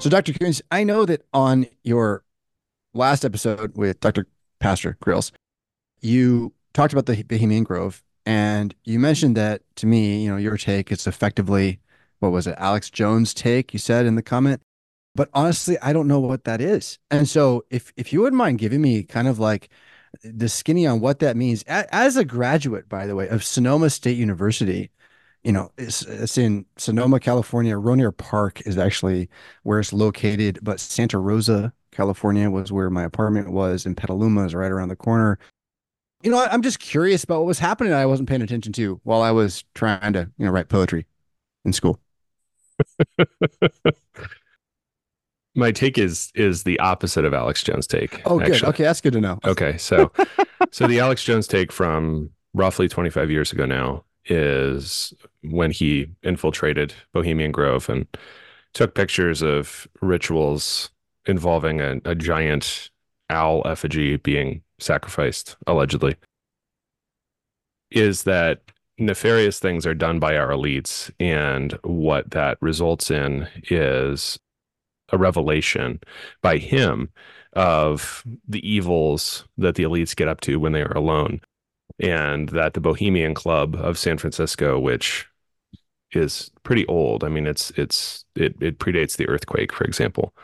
So, Dr. Koontz, I know that on your last episode with Dr. Pastor Grills, you talked about the Bohemian Grove and you mentioned that to me, you know, your take is effectively, what was it, Alex Jones' take, you said in the comment. But honestly, I don't know what that is. And so if if you wouldn't mind giving me kind of like the skinny on what that means as a graduate, by the way, of Sonoma State University, you know, it's, it's in Sonoma, California. Rohnert Park is actually where it's located, but Santa Rosa, California was where my apartment was, and Petaluma is right around the corner. You know, I'm just curious about what was happening I wasn't paying attention to while I was trying to, you know, write poetry in school. my take is is the opposite of Alex Jones' take. Oh, good. Okay, that's good to know. Okay, so so the Alex Jones take from roughly 25 years ago now is when he infiltrated Bohemian Grove and took pictures of rituals involving a, a giant owl effigy being sacrificed, allegedly. Is that nefarious things are done by our elites, and what that results in is a revelation by him of the evils that the elites get up to when they are alone. And that the Bohemian Club of San Francisco, which is pretty old, I mean, it's it's it it predates the earthquake, for example,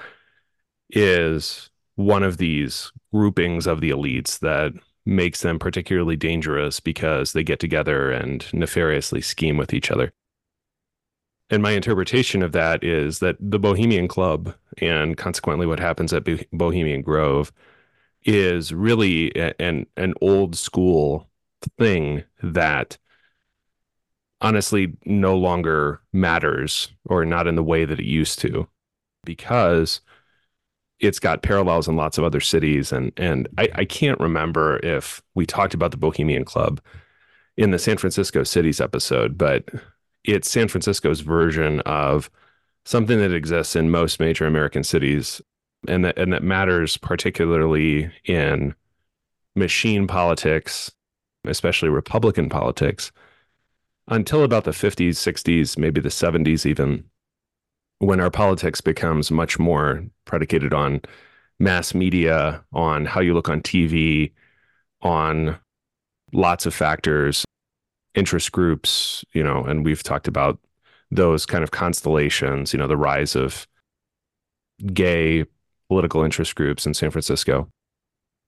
is one of these groupings of the elites that makes them particularly dangerous because they get together and nefariously scheme with each other. And my interpretation of that is that the Bohemian Club and consequently what happens at Bohemian Grove is really an an old school thing that honestly no longer matters or not in the way that it used to because it's got parallels in lots of other cities. And and I, I can't remember if we talked about the Bohemian Club in the San Francisco Cities episode, but it's San Francisco's version of something that exists in most major American cities and that and that matters particularly in machine politics, especially Republican politics, until about the 50s, 60s, maybe the 70s even, when our politics becomes much more predicated on mass media, on how you look on TV, on lots of factors interest groups, you know, and we've talked about those kind of constellations, you know, the rise of gay political interest groups in San Francisco.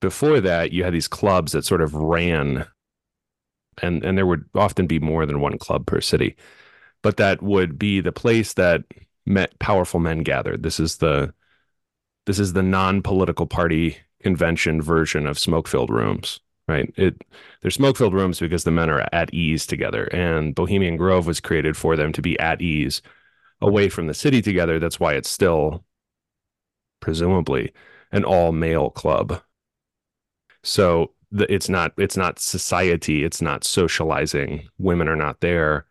Before that, you had these clubs that sort of ran and and there would often be more than one club per city. But that would be the place that met powerful men gathered. This is the this is the non-political party convention version of smoke-filled rooms right? It they're smoke filled rooms because the men are at ease together, and Bohemian Grove was created for them to be at ease away from the city together. That's why it's still presumably an all male club. So the, it's not it's not society. It's not socializing. Women are not there.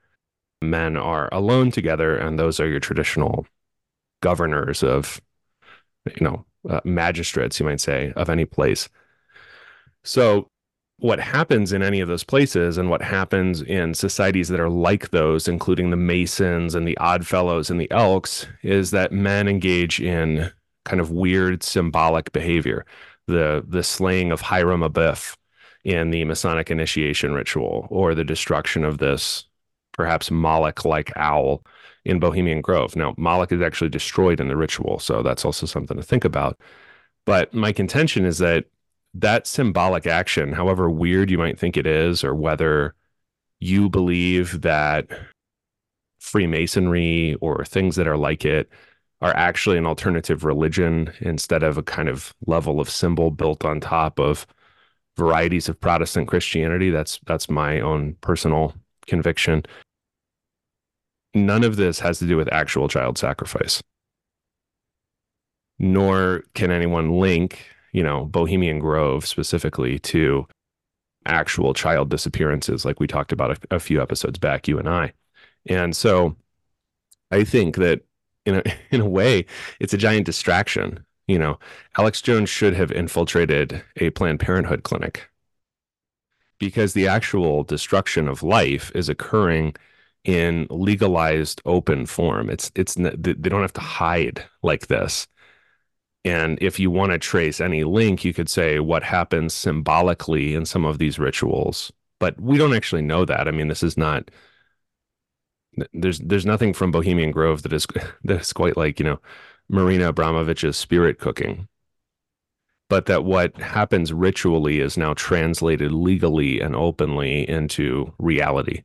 Men are alone together, and those are your traditional governors of, you know, uh, magistrates, you might say, of any place. So what happens in any of those places and what happens in societies that are like those, including the Masons and the Oddfellows and the Elks, is that men engage in kind of weird symbolic behavior. The the slaying of Hiram Abiff in the Masonic initiation ritual, or the destruction of this perhaps Moloch-like owl in Bohemian Grove. Now, Moloch is actually destroyed in the ritual, so that's also something to think about. But my contention is that that symbolic action, however weird you might think it is, or whether you believe that Freemasonry or things that are like it are actually an alternative religion instead of a kind of level of symbol built on top of varieties of Protestant Christianity. That's that's my own personal conviction. None of this has to do with actual child sacrifice. Nor can anyone link you know, Bohemian Grove specifically to actual child disappearances, like we talked about a, a few episodes back, you and I. And so I think that in a in a way, it's a giant distraction. You know, Alex Jones should have infiltrated a Planned Parenthood clinic because the actual destruction of life is occurring in legalized open form. It's it's they don't have to hide like this. And if you want to trace any link, you could say what happens symbolically in some of these rituals. But we don't actually know that. I mean, this is not there's there's nothing from Bohemian Grove that is that is quite like, you know, Marina Abramovich's spirit cooking. But that what happens ritually is now translated legally and openly into reality.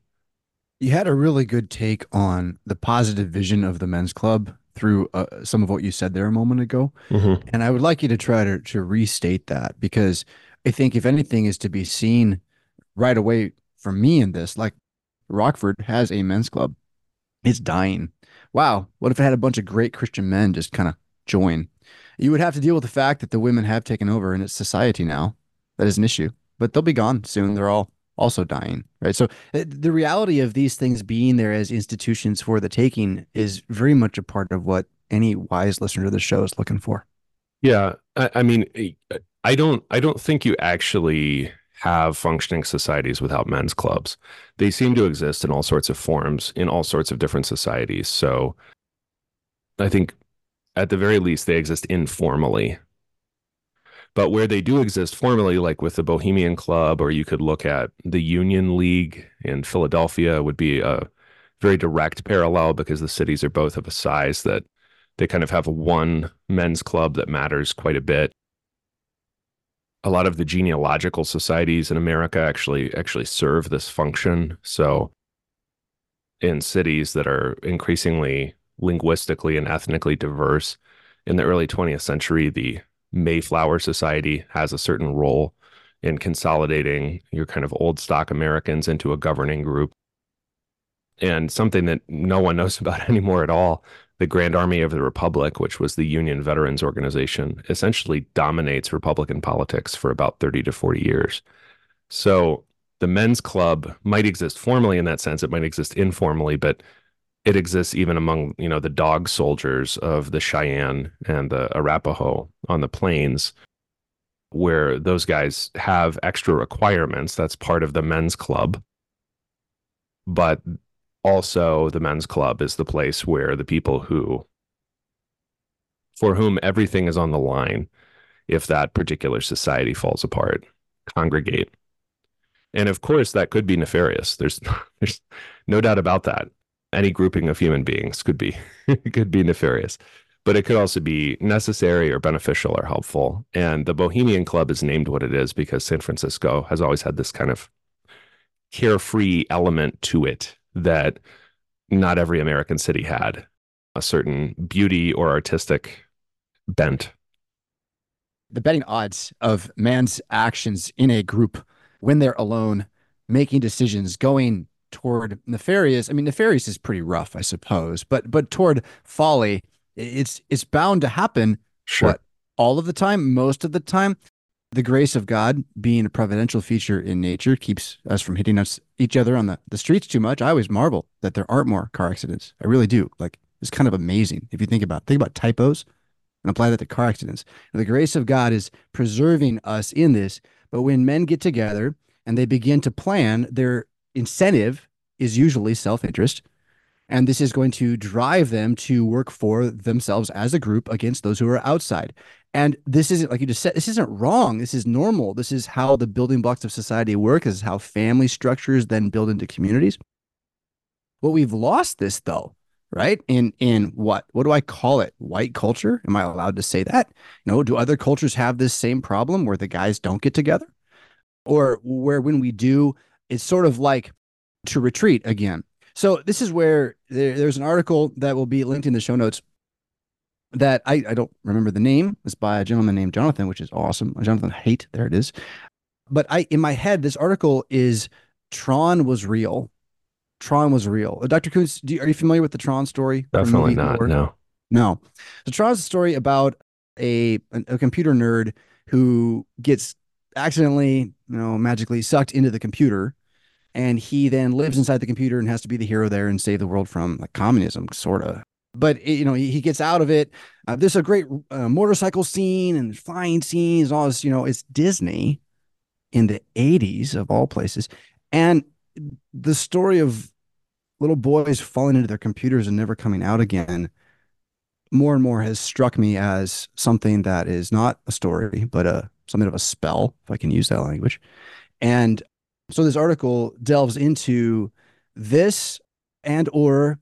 You had a really good take on the positive vision of the men's club through uh, some of what you said there a moment ago. Mm-hmm. And I would like you to try to, to restate that because I think if anything is to be seen right away from me in this, like Rockford has a men's club. It's dying. Wow. What if it had a bunch of great Christian men just kind of join? You would have to deal with the fact that the women have taken over and its society now. That is an issue, but they'll be gone soon. They're all also dying, right? So uh, the reality of these things being there as institutions for the taking is very much a part of what any wise listener to the show is looking for. Yeah, I, I mean, I don't, I don't think you actually have functioning societies without men's clubs. They seem to exist in all sorts of forms in all sorts of different societies. So I think at the very least they exist informally but where they do exist formally, like with the Bohemian Club, or you could look at the Union League in Philadelphia, would be a very direct parallel because the cities are both of a size that they kind of have one men's club that matters quite a bit. A lot of the genealogical societies in America actually actually serve this function. So in cities that are increasingly linguistically and ethnically diverse in the early 20th century, the Mayflower Society has a certain role in consolidating your kind of old stock Americans into a governing group. And something that no one knows about anymore at all, the Grand Army of the Republic, which was the Union Veterans Organization, essentially dominates Republican politics for about 30 to 40 years. So the men's club might exist formally in that sense, it might exist informally, but it exists even among you know the dog soldiers of the Cheyenne and the Arapaho on the plains where those guys have extra requirements that's part of the men's club but also the men's club is the place where the people who for whom everything is on the line if that particular society falls apart congregate. And of course that could be nefarious. There's there's no doubt about that. Any grouping of human beings could be could be nefarious. But it could also be necessary or beneficial or helpful. And the bohemian club is named what it is because san francisco has always had this kind of carefree element to it that not every american city had a certain beauty or artistic bent. The betting odds of man's actions in a group when they're alone making decisions going toward nefarious i mean nefarious is pretty rough i suppose but but toward folly it's it's bound to happen sure. what, all of the time most of the time the grace of god being a providential feature in nature keeps us from hitting us each other on the, the streets too much. I always marvel that there aren't more car accidents. I really do. Like it's kind of amazing if you think about think about typos and apply that to car accidents. And the grace of god is preserving us in this but when men get together and they begin to plan their incentive is usually self interest. And this is going to drive them to work for themselves as a group against those who are outside. And this isn't, like you just said, this isn't wrong. This is normal. This is how the building blocks of society work. This is how family structures then build into communities. Well, we've lost this though, right? In in what? What do I call it? White culture? Am I allowed to say that? No. Do other cultures have this same problem where the guys don't get together? Or where when we do, it's sort of like to retreat again. So this is where there, there's an article that will be linked in the show notes that I, I don't remember the name. It's by a gentleman named Jonathan, which is awesome. Jonathan Haidt, there it is. But I in my head, this article is Tron was real. Tron was real. Uh, Dr. Koontz, you, are you familiar with the Tron story? Definitely not. No. No. So Tron's a story about a, a, a computer nerd who gets accidentally, you know, magically sucked into the computer and he then lives inside the computer and has to be the hero there and save the world from like communism, sort of. But you know, he, gets out of it. Uh, there's a great uh, motorcycle scene and flying scenes. All this, you know, it's Disney in the '80s of all places, and the story of little boys falling into their computers and never coming out again more and more has struck me as something that is not a story, but a something of a spell, if I can use that language. And so this article delves into this and or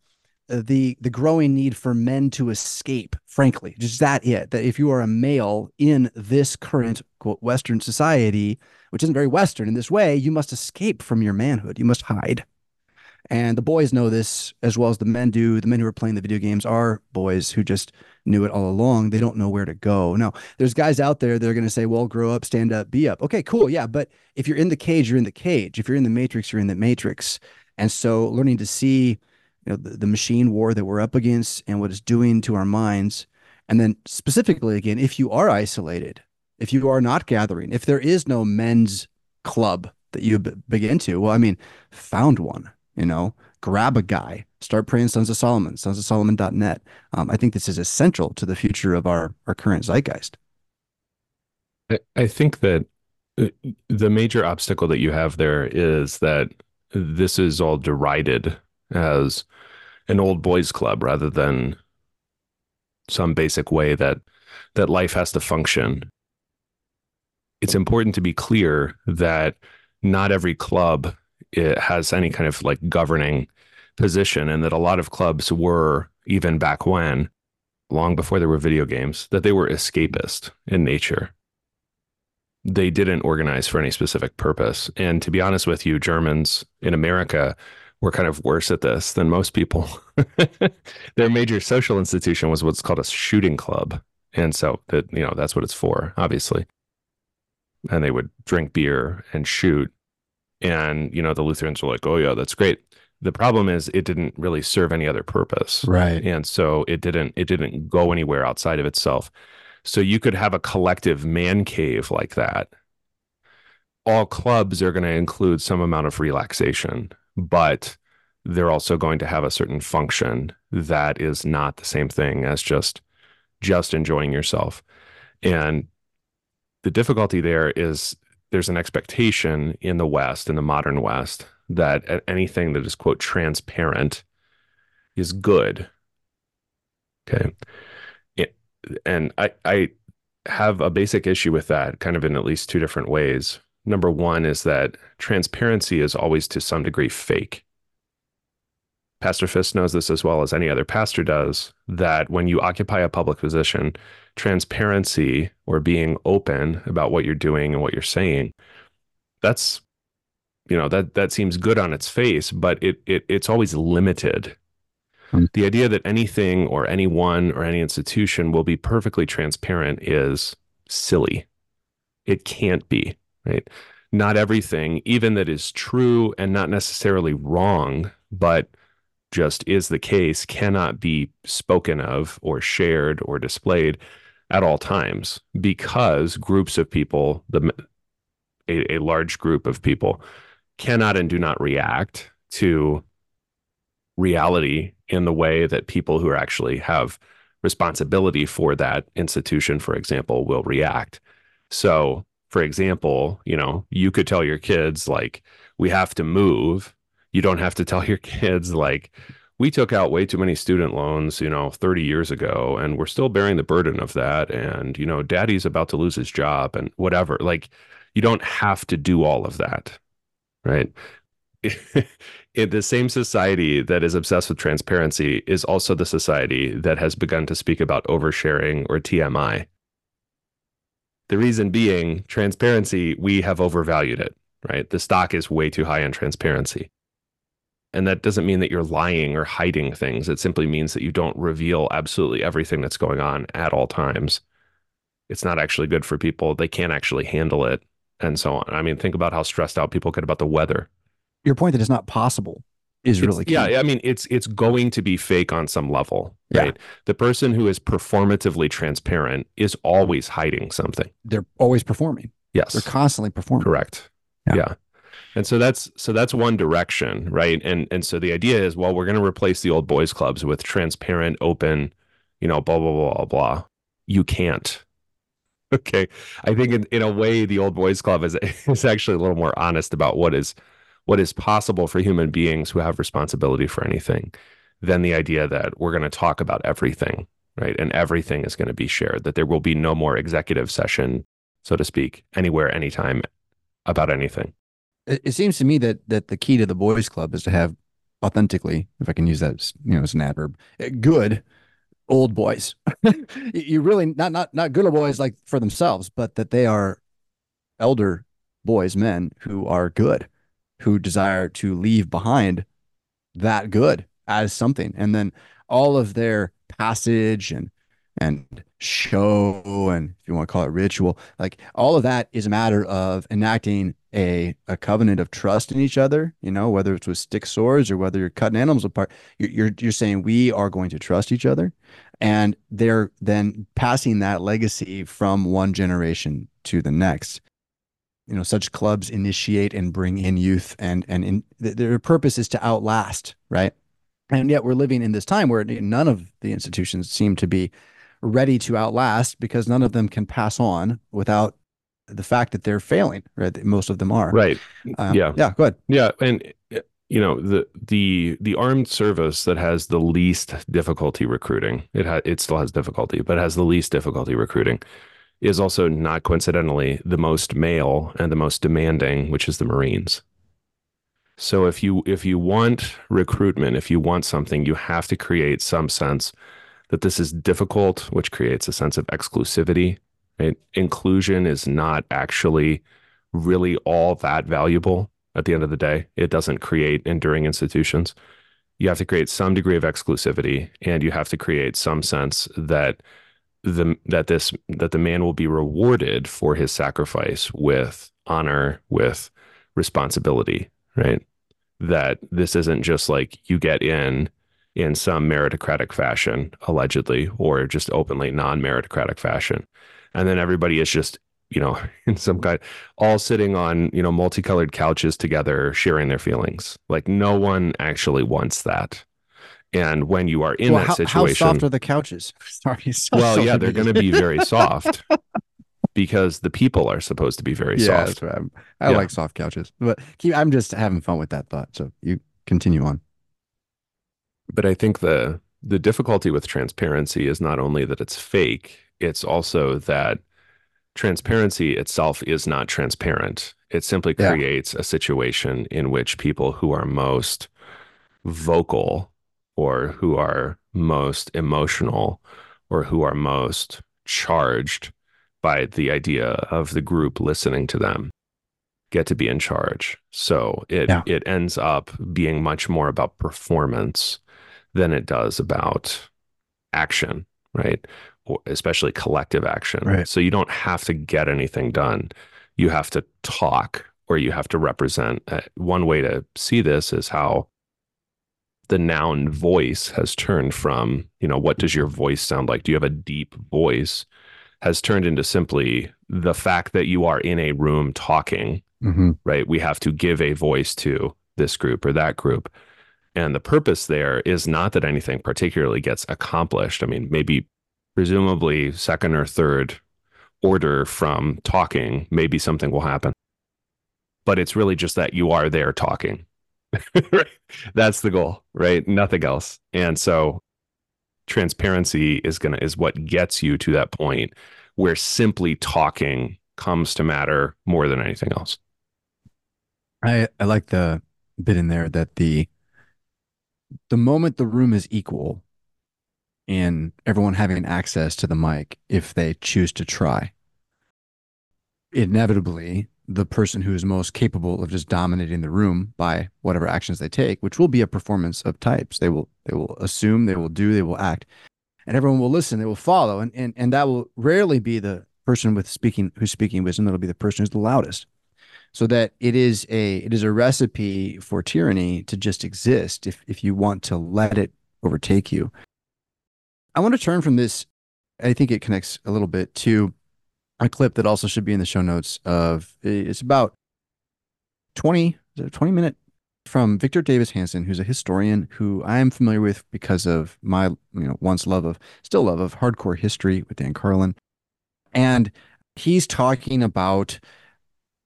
the the growing need for men to escape frankly just that it that if you are a male in this current quote western society which isn't very western in this way you must escape from your manhood. You must hide and the boys know this as well as the men do. The men who are playing the video games are boys who just knew it all along. They don't know where to go. Now, there's guys out there that are going to say, well, grow up, stand up, be up. Okay, cool. Yeah. But if you're in the cage, you're in the cage. If you're in the matrix, you're in the matrix. And so learning to see you know, the, the machine war that we're up against and what it's doing to our minds. And then specifically, again, if you are isolated, if you are not gathering, if there is no men's club that you begin to, well, I mean, found one you know, grab a guy, start praying Sons of Solomon, sons of Solomon.net. Um, I think this is essential to the future of our, our current zeitgeist. I, I think that uh, the major obstacle that you have there is that this is all derided as an old boys club rather than some basic way that that life has to function. It's important to be clear that not every club it has any kind of like governing position and that a lot of clubs were even back when long before there were video games that they were escapist in nature. They didn't organize for any specific purpose. And to be honest with you germans in america were kind of worse at this than most people. Their major social institution was what's called a shooting club. And so that you know that's what it's for obviously. And they would drink beer and shoot and, you know, the Lutherans were like, oh, yeah, that's great. The problem is it didn't really serve any other purpose. Right. And so it didn't it didn't go anywhere outside of itself. So you could have a collective man cave like that. All clubs are going to include some amount of relaxation, but they're also going to have a certain function that is not the same thing as just just enjoying yourself. And the difficulty there is there's an expectation in the West, in the modern West, that anything that is quote transparent is good. Okay. It, and I I have a basic issue with that, kind of in at least two different ways. Number one is that transparency is always to some degree fake. Pastor Fisk knows this as well as any other pastor does that when you occupy a public position, transparency or being open about what you're doing and what you're saying, that's you know that that seems good on its face, but it, it it's always limited. Hmm. The idea that anything or anyone or any institution will be perfectly transparent is silly. It can't be, right? Not everything, even that is true and not necessarily wrong, but just is the case cannot be spoken of or shared or displayed at all times because groups of people the a, a large group of people cannot and do not react to reality in the way that people who actually have responsibility for that institution for example will react. So for example you know you could tell your kids like we have to move you don't have to tell your kids like we took out way too many student loans, you know, 30 years ago, and we're still bearing the burden of that. And, you know, daddy's about to lose his job and whatever. Like, you don't have to do all of that. Right. In the same society that is obsessed with transparency is also the society that has begun to speak about oversharing or TMI. The reason being transparency, we have overvalued it, right? The stock is way too high on transparency. And that doesn't mean that you're lying or hiding things. It simply means that you don't reveal absolutely everything that's going on at all times. It's not actually good for people. They can't actually handle it and so on. I mean, think about how stressed out people get about the weather. Your point that it's not possible is it's, really key. Yeah, I mean, it's it's going to be fake on some level, right? The person who is performatively transparent is always hiding something. They're always performing. Yes. They're constantly performing. Correct. yeah. yeah and so that's so that's one direction right and and so the idea is well we're going to replace the old boys clubs with transparent open you know blah blah blah blah you can't okay i think in, in a way the old boys club is is actually a little more honest about what is what is possible for human beings who have responsibility for anything than the idea that we're going to talk about everything, right? And everything is going to be shared, that there will be no more executive session, so to speak, anywhere, anytime about anything. It, it seems to me that that the key to the boys club is to have authentically, if I can use that as, you know, as an adverb, eh, good old boys. you really not not not good old boys like for themselves, but that they are elder boys, men who are good, who desire to leave behind that good as something. And then all of their passage and and show and if you want to call it ritual, like all of that is a matter of enacting a a covenant of trust in each other, you know, whether it's with stick swords or whether you're cutting animals apart, you're, you're you're saying we are going to trust each other. And they're then passing that legacy from one generation to the next you know such clubs initiate and bring in youth and and in, their purpose is to outlast right and yet we're living in this time where none of the institutions seem to be ready to outlast because none of them can pass on without the fact that they're failing, right? Most of them are. Right. Um, yeah. Yeah. Go ahead. Yeah. And, you know, the, the, the armed service that has the least difficulty recruiting, it ha- it still has difficulty, but has the least difficulty recruiting is also not coincidentally the most male and the most demanding, which is the Marines. So if you if you want recruitment, if you want something, you have to create some sense that this is difficult, which creates a sense of exclusivity. Right? Inclusion is not actually really all that valuable at the end of the day. It doesn't create enduring institutions. You have to create some degree of exclusivity and you have to create some sense that the that this that the man will be rewarded for his sacrifice with honor, with responsibility, right? that this isn't just like you get in in some meritocratic fashion, allegedly, or just openly non meritocratic fashion. And then everybody is just, you know, in some kind, all sitting on, you know, multicolored couches together, sharing their feelings. Like no one actually wants that. And when you are in well, that how, situation, how soft are the couches? Sorry. So well, yeah, they're going to be very soft because the people are supposed to be very yeah, soft. Right. I yeah. like soft couches, but keep, I'm just having fun with that thought. So you continue on. But I think the the difficulty with transparency is not only that it's fake, it's also that transparency itself is not transparent. It simply creates yeah. a situation in which people who are most vocal or who are most emotional or who are most charged by the idea of the group listening to them get to be in charge. So it yeah. it ends up being much more about performance than it does about action, right? Or especially collective action. Right. So you don't have to get anything done. You have to talk or you have to represent. Uh, one way to see this is how the noun voice has turned from, you know, what does your voice sound like? Do you have a deep voice? has turned into simply the fact that you are in a room talking, mm-hmm. right? We have to give a voice to this group or that group. And the purpose there is not that anything particularly gets accomplished. I mean, maybe presumably second or third order from talking, maybe something will happen. But it's really just that you are there talking. That's the goal, right? Nothing else. And so transparency is going to is what gets you to that point where simply talking comes to matter more than anything else. I I like the bit in there that the the moment the room is equal in everyone having access to the mic if they choose to try inevitably the person who is most capable of just dominating the room by whatever actions they take, which will be a performance of types. They will they will assume, they will do, they will act, and everyone will listen. They will follow, and and and that will rarely be the person with speaking who's speaking wisdom. That'll be the person who's the loudest. So that it is a it is a recipe for tyranny to just exist if if you want to let it overtake you. I want to turn from this. I think it connects a little bit to a clip that also should be in the show notes of it's about 20 20 minute from Victor Davis Hanson, who's a historian who I am familiar with because of my you know once love of still love of hardcore history with Dan Carlin. And he's talking about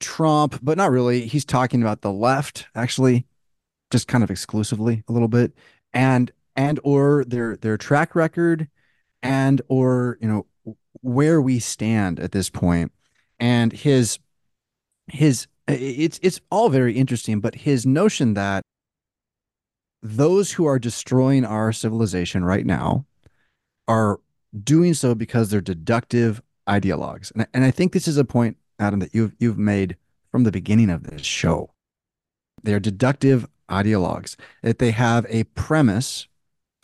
Trump, but not really. He's talking about the left, actually, just kind of exclusively a little bit, and and or their their track record, and or you know where we stand at this point, and his his it's it's all very interesting, but his notion that those who are destroying our civilization right now are doing so because they're deductive ideologues. And, and I think this is a point, Adam, that you've you've made from the beginning of this show. They're deductive ideologues, that they have a premise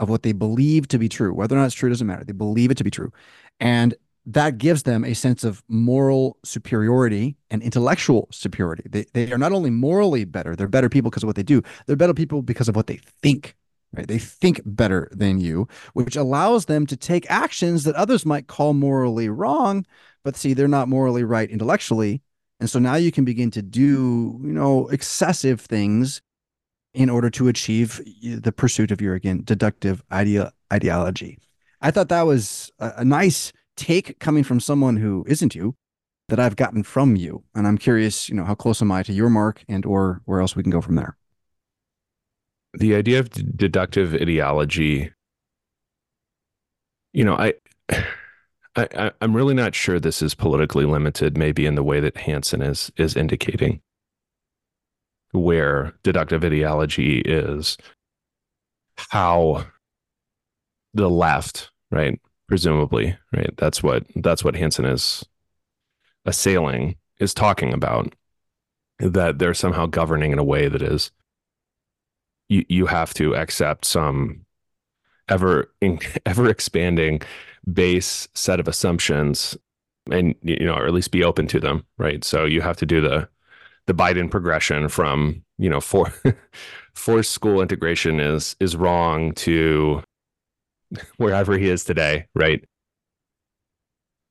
of what they believe to be true. Whether or not it's true doesn't matter. They believe it to be true. And that gives them a sense of moral superiority and intellectual superiority. They, they are not only morally better, they're better people because of what they do, they're better people because of what they think. Right? They think better than you, which allows them to take actions that others might call morally wrong, but see, they're not morally right intellectually. And so now you can begin to do, you know, excessive things in order to achieve the pursuit of your again deductive idea ideology. I thought that was a, a nice take coming from someone who isn't you that I've gotten from you. And I'm curious, you know, how close am I to your mark and or where else we can go from there. The idea of d- deductive ideology, you know, I, I I'm really not sure this is politically limited, maybe in the way that Hanson is is indicating, where deductive ideology is how the left, right, presumably, right? That's what that's what Hanson is assailing is talking about. That they're somehow governing in a way that is you you have to accept some ever ever expanding base set of assumptions and you know or at least be open to them right so you have to do the the biden progression from you know for forced school integration is is wrong to wherever he is today, right?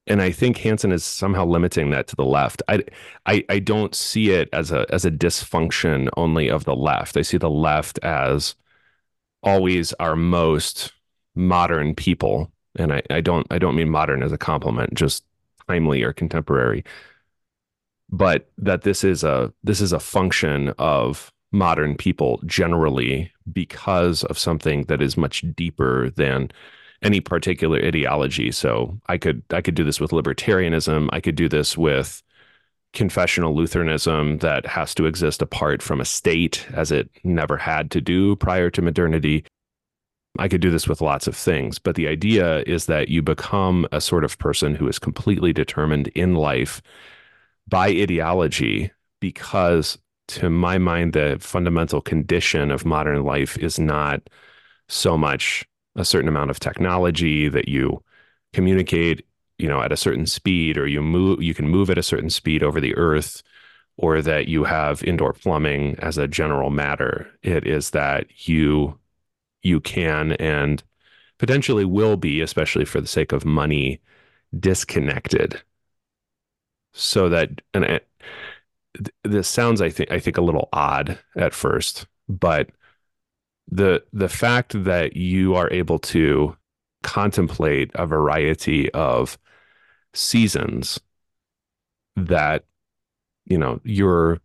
And I think Hanson is somehow limiting that to the left. I, I, I don't see it as a as a dysfunction only of the left. I see the left as always our most modern people, and I, I don't I don't mean modern as a compliment, just timely or contemporary. But that this is a this is a function of modern people generally because of something that is much deeper than any particular ideology. So I could I could do this with libertarianism. I could do this with confessional Lutheranism that has to exist apart from a state as it never had to do prior to modernity. I could do this with lots of things, but the idea is that you become a sort of person who is completely determined in life by ideology because to my mind, the fundamental condition of modern life is not so much a certain amount of technology that you communicate, you know, at a certain speed, or you move, you can move at a certain speed over the earth, or that you have indoor plumbing as a general matter. It is that you you can and potentially will be, especially for the sake of money, disconnected. So that and this sounds I think I think a little odd at first, but the the fact that you are able to contemplate a variety of seasons that you know your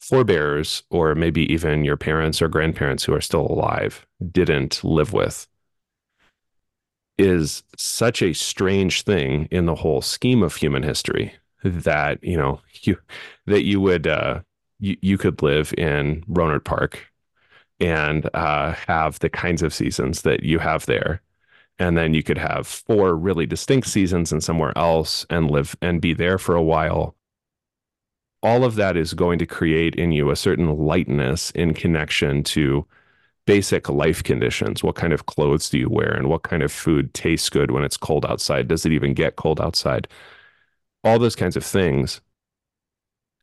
forebears or maybe even your parents or grandparents who are still alive didn't live with is such a strange thing in the whole scheme of human history that you know you that you would uh, you you could live in Rohnert Park and uh, have the kinds of seasons that you have there, and then you could have four really distinct seasons in somewhere else and live and be there for a while. All of that is going to create in you a certain lightness in connection to basic life conditions. What kind of clothes do you wear, and what kind of food tastes good when it's cold outside? Does it even get cold outside? All those kinds of things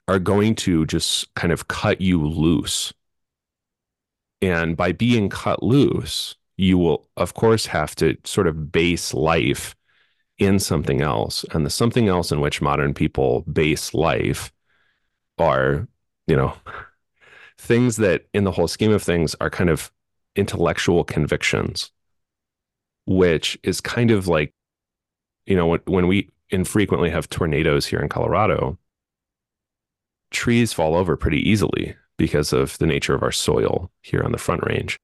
are going to just kind of cut you loose. And by being cut loose, you will, of course, have to sort of base life in something else. And the something else in which modern people base life are, you know, things that in the whole scheme of things are kind of intellectual convictions, which is kind of like, you know, when, when we infrequently have tornadoes here in Colorado, trees fall over pretty easily because of the nature of our soil here on the front range.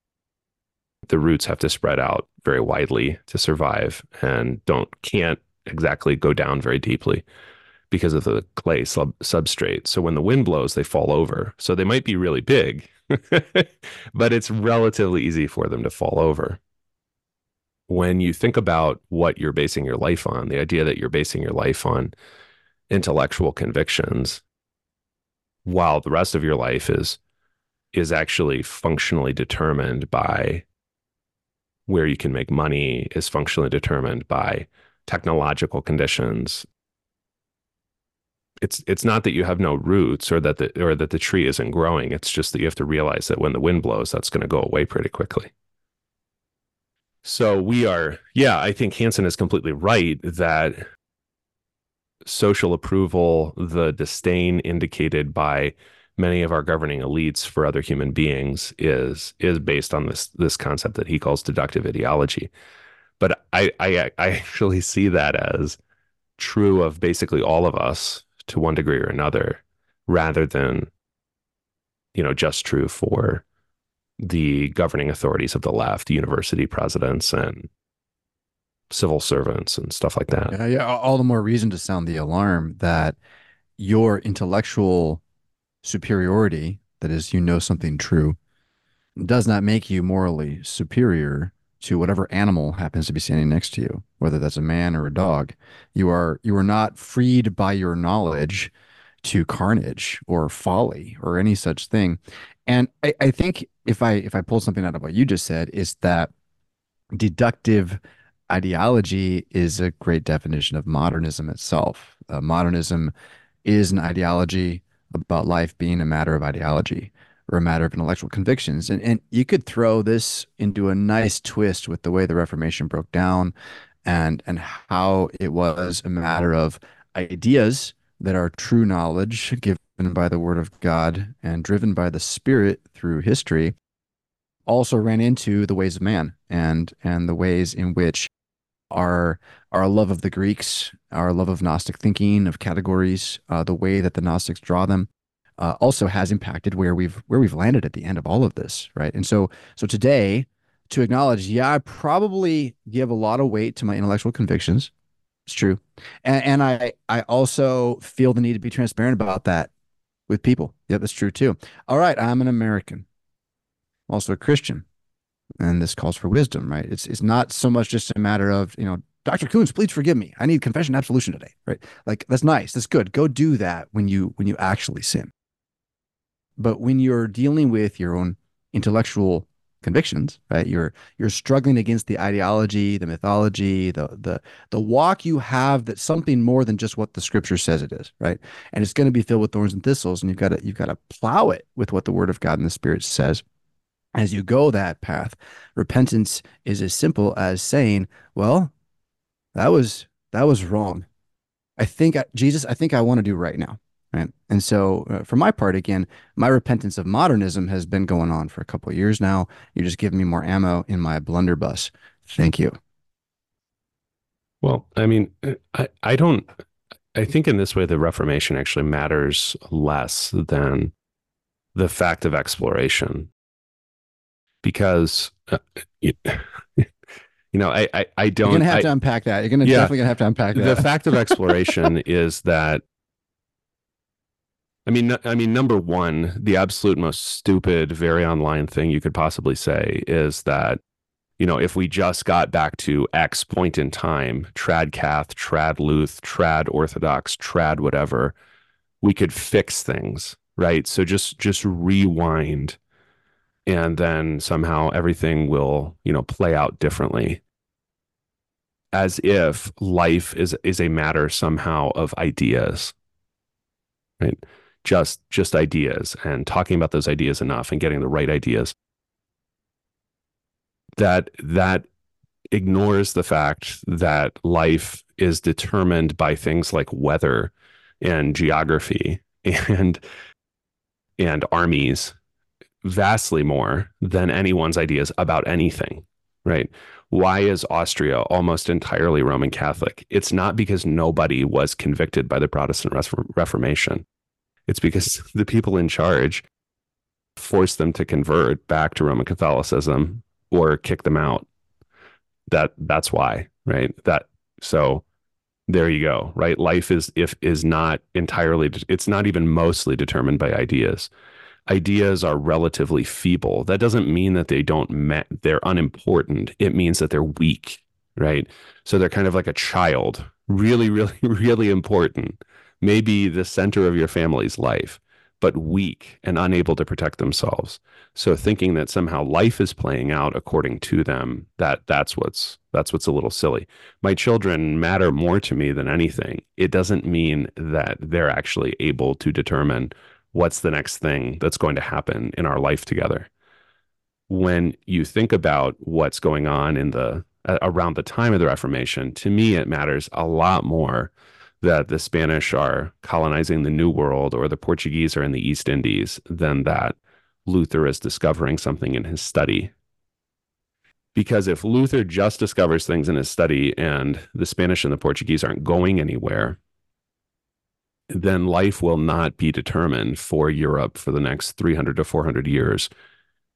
The roots have to spread out very widely to survive and don't can't exactly go down very deeply because of the clay sub- substrate. So when the wind blows, they fall over. So they might be really big, but it's relatively easy for them to fall over. When you think about what you're basing your life on, the idea that you're basing your life on intellectual convictions, while the rest of your life is is actually functionally determined by where you can make money, is functionally determined by technological conditions it's it's not that you have no roots or that the or that the tree isn't growing. It's just that you have to realize that when the wind blows, that's going to go away pretty quickly. So we are, yeah, I think Hanson is completely right that social approval, the disdain indicated by many of our governing elites for other human beings is is based on this this concept that he calls deductive ideology. But I I, I actually see that as true of basically all of us to one degree or another rather than you know just true for the governing authorities of the left university presidents and civil servants and stuff like that yeah, yeah all the more reason to sound the alarm that your intellectual superiority that is you know something true does not make you morally superior to whatever animal happens to be standing next to you, whether that's a man or a dog. You are you are not freed by your knowledge to carnage or folly or any such thing. And I, I think if I if I pull something out of what you just said, is that deductive ideology is a great definition of modernism itself. Uh, modernism is an ideology about life being a matter of ideology or a matter of intellectual convictions. And, and you could throw this into a nice twist with the way the Reformation broke down and, and how it was a matter of ideas that our true knowledge given by the Word of God and driven by the Spirit through history also ran into the ways of man and and the ways in which our our love of the Greeks, our love of Gnostic thinking, of categories, uh, the way that the Gnostics draw them, uh, also has impacted where we've where we've landed at the end of all of this, right? And so so today to acknowledge, yeah, I probably give a lot of weight to my intellectual convictions. It's true, and, and I I also feel the need to be transparent about that with people. Yep, that's true too. All right, I'm an American, I'm also a Christian, and this calls for wisdom, right? It's it's not so much just a matter of you know Dr. Koontz, please forgive me. I need confession absolution today, right? Like that's nice. That's good. Go do that when you when you actually sin. But when you're dealing with your own intellectual convictions, right? You're you're struggling against the ideology, the mythology, the the the walk you have that's something more than just what the scripture says it is, right? And it's going to be filled with thorns and thistles, and you've got to you've got to plow it with what the word of God and the Spirit says. As you go that path, repentance is as simple as saying, "Well, that was that was wrong. I think Jesus, I think I want to do right now." Right and so uh, for my part again my repentance of modernism has been going on for a couple years now you're just giving me more ammo in my blunderbuss thank you well i mean uh, i i don't i think in this way the reformation actually matters less than the fact of exploration because uh, you, you know, I, I, I don't. You're gonna have I, to unpack that. You're gonna yeah, definitely gonna have to unpack that. The fact of exploration is that I mean, I mean, number one, the absolute most stupid, very online thing you could possibly say is that, you know, if we just got back to X point in time, trad cath, trad luth, trad orthodox, trad whatever, we could fix things, right? So just just rewind, and then somehow everything will, you know, play out differently. As if life is is a matter somehow of ideas, right? Just just ideas and talking about those ideas enough and getting the right ideas. That that ignores the fact that life is determined by things like weather and geography and and armies vastly more than anyone's ideas about anything right? Why is austria almost entirely roman catholic? It's not because nobody was convicted by the protestant reformation It's because the people in charge force them to convert back to Roman Catholicism or kick them out. That that's why, right? That so there you go, right? Life is if is not entirely it's not even mostly determined by ideas. Ideas are relatively feeble. That doesn't mean that they don't ma- they're unimportant. It means that they're weak, right? So they're kind of like a child, really really really important. Maybe the center of your family's life but weak and unable to protect themselves. So thinking that somehow life is playing out according to them, that that's what's that's what's a little silly. My children matter more to me than anything. It doesn't mean that they're actually able to determine what's the next thing that's going to happen in our life together. When you think about what's going on in the around the time of the Reformation, to me it matters a lot more that the Spanish are colonizing the New World or the Portuguese are in the East Indies than that Luther is discovering something in his study. Because if Luther just discovers things in his study and the Spanish and the Portuguese aren't going anywhere, then life will not be determined for Europe for the next 300 to 400 years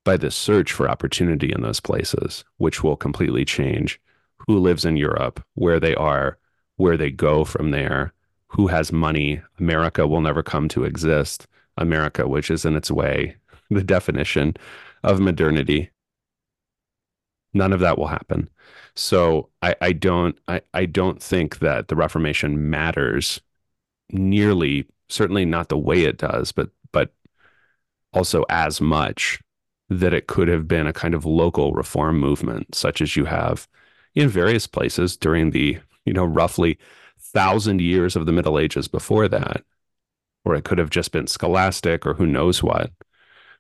by the search for opportunity in those places, which will completely change who lives in Europe, where they are, where they go from there, who has money. America will never come to exist. America, which is in its way the definition of modernity. None of that will happen. So I, I don't I, I don't think that the Reformation matters nearly, certainly not the way it does, but but also as much that it could have been a kind of local reform movement, such as you have in various places during the you know, roughly thousand years of the Middle Ages before that, or it could have just been scholastic or who knows what.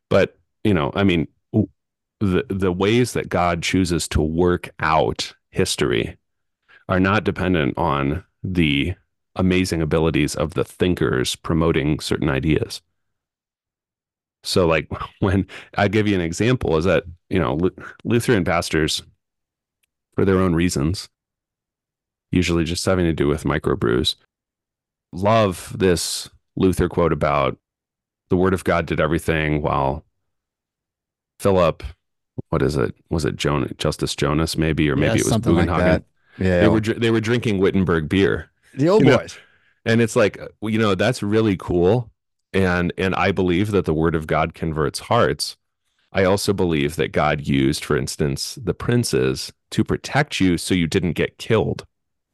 But, you know, I mean, the the ways that God chooses to work out history are not dependent on the amazing abilities of the thinkers promoting certain ideas. So, like when I give you an example, is that you know Lutheran pastors, for their own reasons, usually just having to do with microbrews. Love this Luther quote about the word of God did everything while Philip, what is it? Was it Jonas, Justus Jonas maybe, or maybe yeah, it was Bugenhagen? Like yeah, they were they were drinking Wittenberg beer. The old boys. Know? And it's like uh, you know that's really cool, and and I believe that the word of God converts hearts. I also believe that God used, for instance, the princes to protect you so you didn't get killed.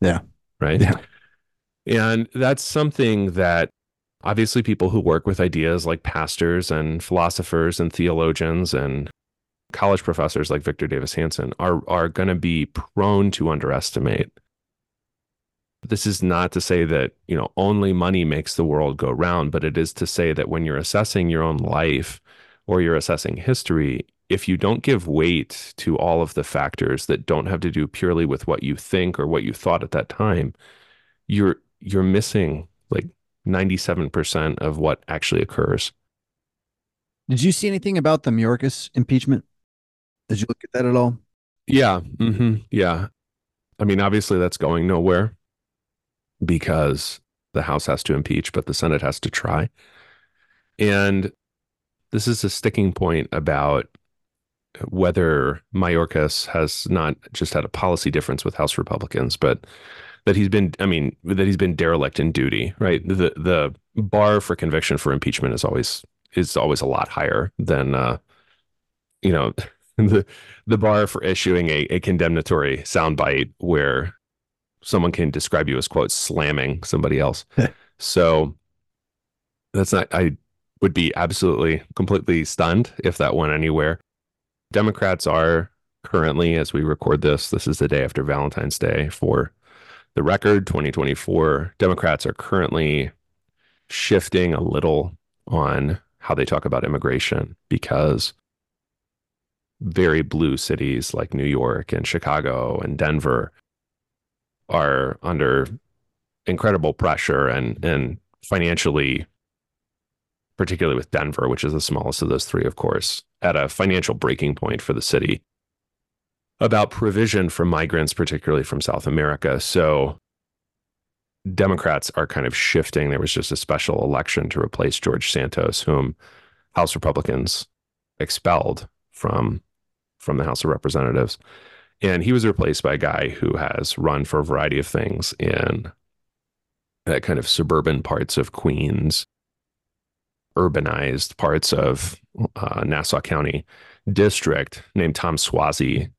Yeah. Right. Yeah. And that's something that obviously people who work with ideas like pastors and philosophers and theologians and college professors like Victor Davis Hanson are are going to be prone to underestimate. This is not to say that, you know, only money makes the world go round, but it is to say that when you're assessing your own life or you're assessing history, if you don't give weight to all of the factors that don't have to do purely with what you think or what you thought at that time, you're you're missing like 97% of what actually occurs. Did you see anything about the Mayorkas impeachment? Did you look at that at all? Yeah. Mm-hmm, yeah. I mean, obviously that's going nowhere because the House has to impeach, but the Senate has to try. And this is a sticking point about whether Mayorkas has not just had a policy difference with House Republicans, but that he's been, I mean, that he's been derelict in duty, right? The the bar for conviction for impeachment is always is always a lot higher than uh, you know, the the bar for issuing a, a condemnatory soundbite where someone can describe you as quote slamming somebody else. so that's not I would be absolutely completely stunned if that went anywhere. Democrats are currently, as we record this, this is the day after Valentine's Day for the record 2024. Democrats are currently shifting a little on how they talk about immigration because very blue cities like New York and Chicago and Denver are under incredible pressure and and financially particularly with Denver, which is the smallest of those three, of course, at a financial breaking point for the city about provision for migrants, particularly from South America. So Democrats are kind of shifting. There was just a special election to replace George Santos, whom House Republicans expelled from from the House of Representatives. And he was replaced by a guy who has run for a variety of things in that kind of suburban parts of Queens, urbanized parts of uh, Nassau County district named Tom Suozzi.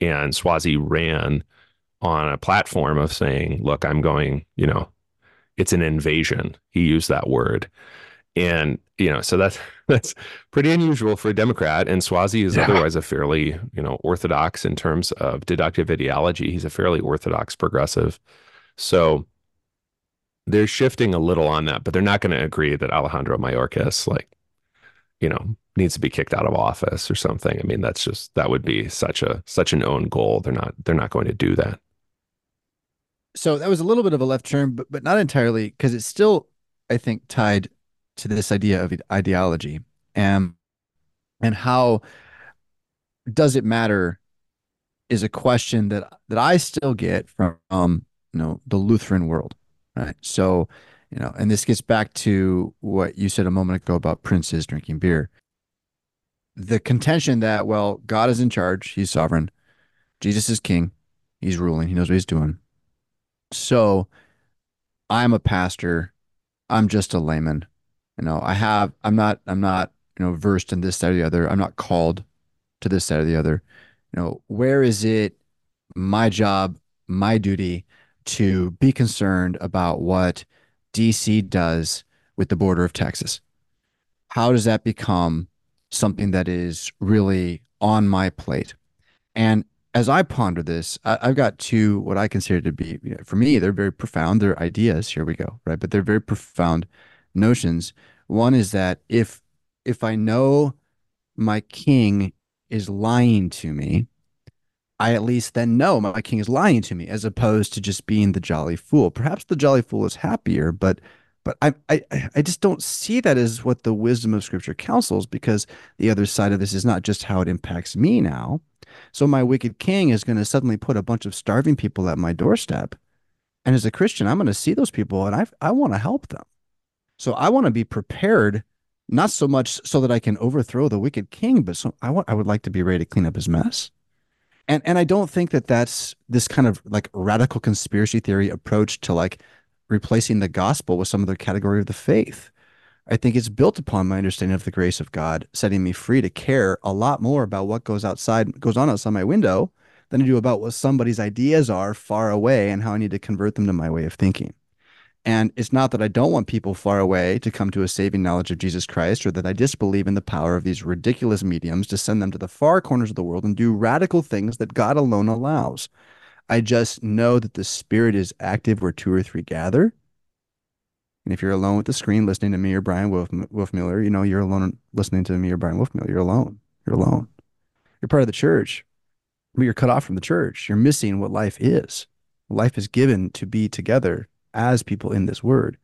And Suozzi ran on a platform of saying, look, I'm going, you know, it's an invasion. He used that word. And, you know, so that's that's pretty unusual for a Democrat. And Suozzi is yeah. otherwise a fairly, you know, orthodox in terms of deductive ideology. He's a fairly orthodox progressive. So they're shifting a little on that, but they're not going to agree that Alejandro Mayorkas, like, you know, needs to be kicked out of office or something. I mean, that's just that would be such a such an own goal. They're not they're not going to do that. So that was a little bit of a left turn, but but not entirely because it's still, I think, tied to this idea of ideology and and how does it matter is a question that that I still get from um, you know the Lutheran world, right? So, you know, and this gets back to what you said a moment ago about princes drinking beer. The contention that well, God is in charge, He's sovereign, Jesus is king, He's ruling, He knows what He's doing. So, I'm a pastor, I'm just a layman. You know, I have, I'm not, I'm not, you know, versed in this side or the other. I'm not called to this side or the other. You know, where is it my job, my duty to be concerned about what DC does with the border of Texas? How does that become something that is really on my plate? And as I ponder this, I, have got two what I consider to be, you know, for me, they're very profound. They're ideas. Here we go, right? But they're very profound notions. One is that if if I know my king is lying to me, I at least then know my king is lying to me, as opposed to just being the jolly fool. Perhaps the jolly fool is happier, but but I I I just don't see that as what the wisdom of Scripture counsels, because the other side of this is not just how it impacts me now. So my wicked king is going to suddenly put a bunch of starving people at my doorstep, and as a Christian, I'm going to see those people, and I I want to help them. So I want to be prepared, not so much so that I can overthrow the wicked king, but so I want I would like to be ready to clean up his mess. And and I don't think that that's this kind of like radical conspiracy theory approach to like replacing the gospel with some other category of the faith. I think it's built upon my understanding of the grace of God, setting me free to care a lot more about what goes outside, goes on outside my window, than I do about what somebody's ideas are far away and how I need to convert them to my way of thinking. And it's not that I don't want people far away to come to a saving knowledge of Jesus Christ or that I disbelieve in the power of these ridiculous mediums to send them to the far corners of the world and do radical things that God alone allows. I just know that the Spirit is active where two or three gather. And if you're alone with the screen listening to me or Bryan Wolf, Wolfmueller, you know, you're alone listening to me or Bryan Wolfmueller. You're alone. You're alone. You're part of the church, but you're cut off from the church. You're missing what life is. Life is given to be together as people in this word.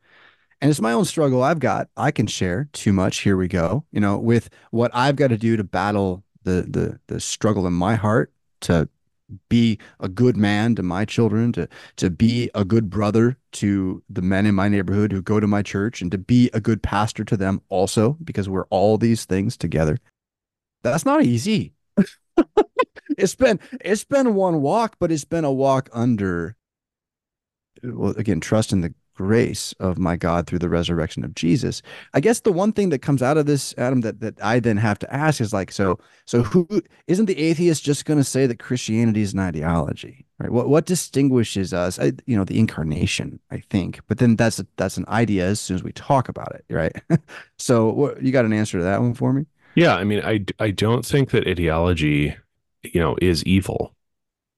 And it's my own struggle I've got. I can share too much. Here we go. You know, with what I've got to do to battle the the the struggle in my heart to be a good man to my children, to to be a good brother to the men in my neighborhood who go to my church, and to be a good pastor to them also, because we're all these things together. That's not easy. it's been it's been one walk, but it's been a walk under well, again, trust in the grace of my God through the resurrection of Jesus. I guess the one thing that comes out of this, Adam, that that I then have to ask is like, so so who isn't the atheist just going to say that Christianity is an ideology, right? What what distinguishes us? I, you know, the incarnation, I think, but then that's a, that's an idea as soon as we talk about it, right? so what, you got an answer to that one for me? Yeah, I mean, I I don't think that ideology, you know, is evil.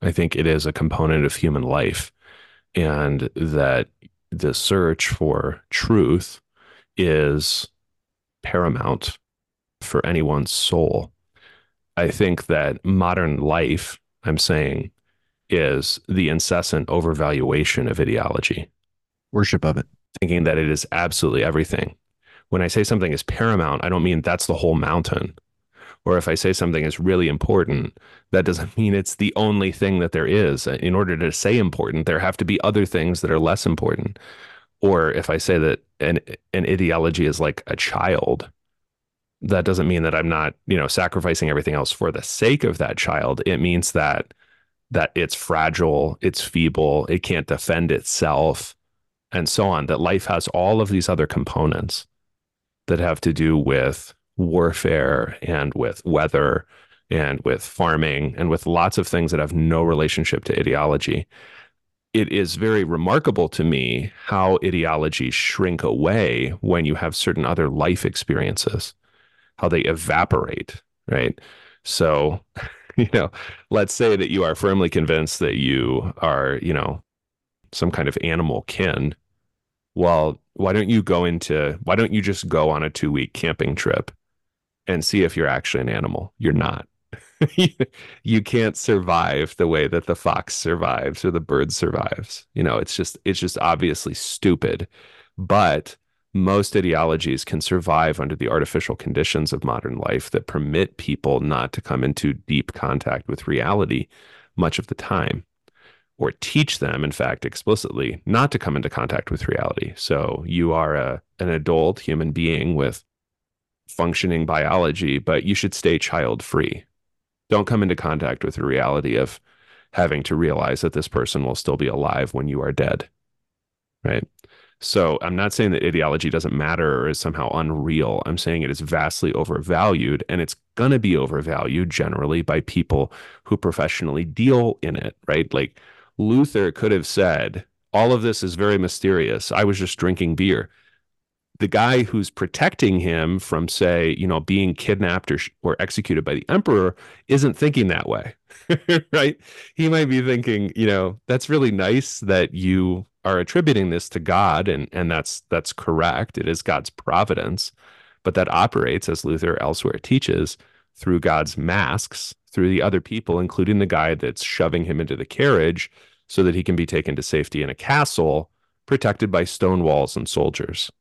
I think it is a component of human life and that the search for truth is paramount for anyone's soul. I think that modern life, I'm saying, is the incessant overvaluation of ideology, worship of it, thinking that it is absolutely everything. When I say something is paramount, I don't mean that's the whole mountain or if I say something is really important, that doesn't mean it's the only thing that there is. Uh, in order to say important, there have to be other things that are less important. Or if I say that an an ideology is like a child, that doesn't mean that I'm not, you know, sacrificing everything else for the sake of that child. It means that that it's fragile, it's feeble, it can't defend itself, and so on. That life has all of these other components that have to do with warfare and with weather and with farming and with lots of things that have no relationship to ideology. It is very remarkable to me how ideologies shrink away when you have certain other life experiences, how they evaporate, right? So, you know, let's say that you are firmly convinced that you are, you know, some kind of animal kin. Well, why don't you go into, why don't you just go on a two week camping trip and see if you're actually an animal. You're not. you can't survive the way that the fox survives or the bird survives. You know, it's just it's just obviously stupid. But most ideologies can survive under the artificial conditions of modern life that permit people not to come into deep contact with reality much of the time or teach them in fact explicitly not to come into contact with reality so you are a an adult human being with functioning biology, but you should stay child free. Don't come into contact with the reality of having to realize that this person will still be alive when you are dead. Right. So I'm not saying that ideology doesn't matter or is somehow unreal. I'm saying it is vastly overvalued and it's going to be overvalued generally by people who professionally deal in it, right? Like Luther could have said, all of this is very mysterious. I was just drinking beer the guy who's protecting him from say you know being kidnapped or, or executed by the emperor isn't thinking that way right? He might be thinking you know that's really nice that you are attributing this to god and and that's that's correct. It is god's providence but that operates as luther elsewhere teaches through god's masks through the other people including the guy that's shoving him into the carriage so that he can be taken to safety in a castle protected by stone walls and soldiers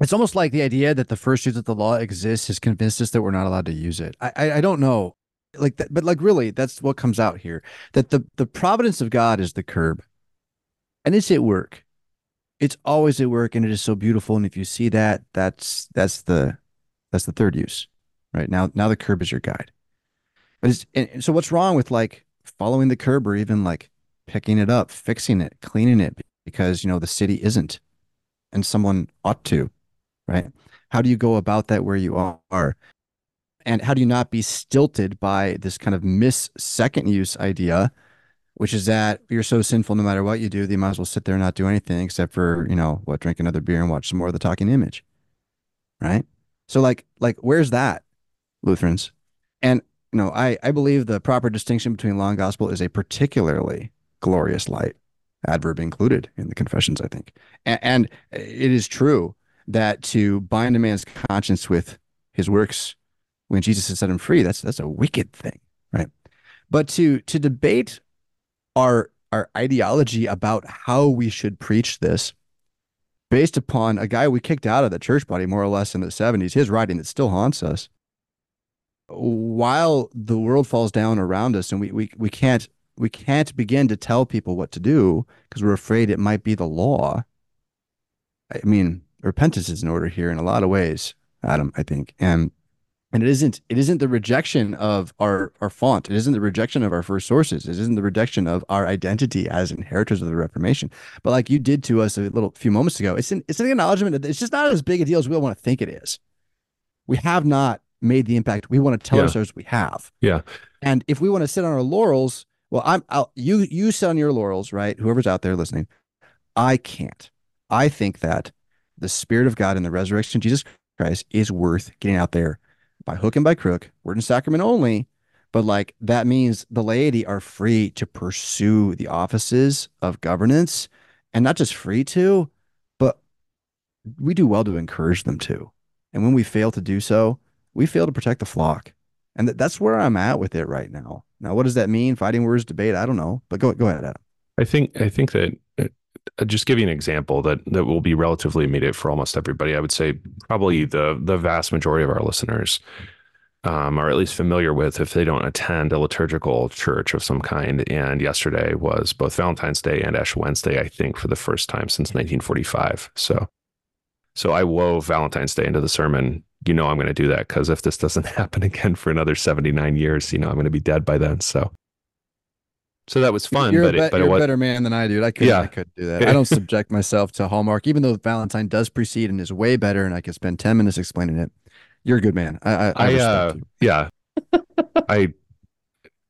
it's almost like the idea that the first use of the law exists has convinced us that we're not allowed to use it. I, I, I don't know, like that, but like really, that's what comes out here. That the the providence of God is the curb, and it's at work. It's always at work, and it is so beautiful. And if you see that, that's that's the that's the third use, right? Now now the curb is your guide. But it's and so what's wrong with like following the curb or even like picking it up, fixing it, cleaning it because you know the city isn't, and someone ought to right? How do you go about that where you are? And how do you not be stilted by this kind of miss second use idea, which is that you're so sinful no matter what you do, you might as well sit there and not do anything except for, you know, what, drink another beer and watch some more of the talking image. Right. So like like where's that, Lutherans? And you know, I, I believe the proper distinction between law and gospel is a particularly glorious light, adverb included in the confessions, I think. And, and it is true that to bind a man's conscience with his works when Jesus has set him free, that's that's a wicked thing, right? But to to debate our our ideology about how we should preach this based upon a guy we kicked out of the church body more or less in the 70s, his writing that still haunts us. While the world falls down around us and we we, we can't we can't begin to tell people what to do because we're afraid it might be the law. I mean, repentance is in order here in a lot of ways, Adam, I think. And and it isn't it isn't the rejection of our our font. It isn't the rejection of our first sources. It isn't the rejection of our identity as inheritors of the Reformation. But like you did to us a little few moments ago, it's an it's an acknowledgement that it's just not as big a deal as we all want to think it is. We have not made the impact we want to tell yeah. ourselves we have. Yeah. And if we want to sit on our laurels, well, I'm I'll, you you sit on your laurels, right? Whoever's out there listening, I can't. I think that the Spirit of God and the resurrection of Jesus Christ is worth getting out there by hook and by crook, word and sacrament only. But like that means the laity are free to pursue the offices of governance and not just free to, but we do well to encourage them to. And when we fail to do so, we fail to protect the flock. And th- that's where I'm at with it right now. Now, what does that mean? Fighting words debate? I don't know. But go go ahead, Adam. I think I think that uh, just give you an example that that will be relatively immediate for almost everybody. I would say probably the the vast majority of our listeners um, or at least familiar with if they don't attend a liturgical church of some kind. And yesterday was both Valentine's Day and Ash Wednesday, I think, for the first time since 1945. So, so I wove Valentine's Day into the sermon. You know, I'm going to do that because if this doesn't happen again for another 79 years, you know, I'm going to be dead by then. So, so that was fun. You're, but a, be- it, but you're it was, a better man than I do. I could Yeah. I could do that. I don't subject myself to Hallmark, even though Valentine does precede and is way better, and I could spend ten minutes explaining it. You're a good man. I I, I, I, uh, you. yeah, I,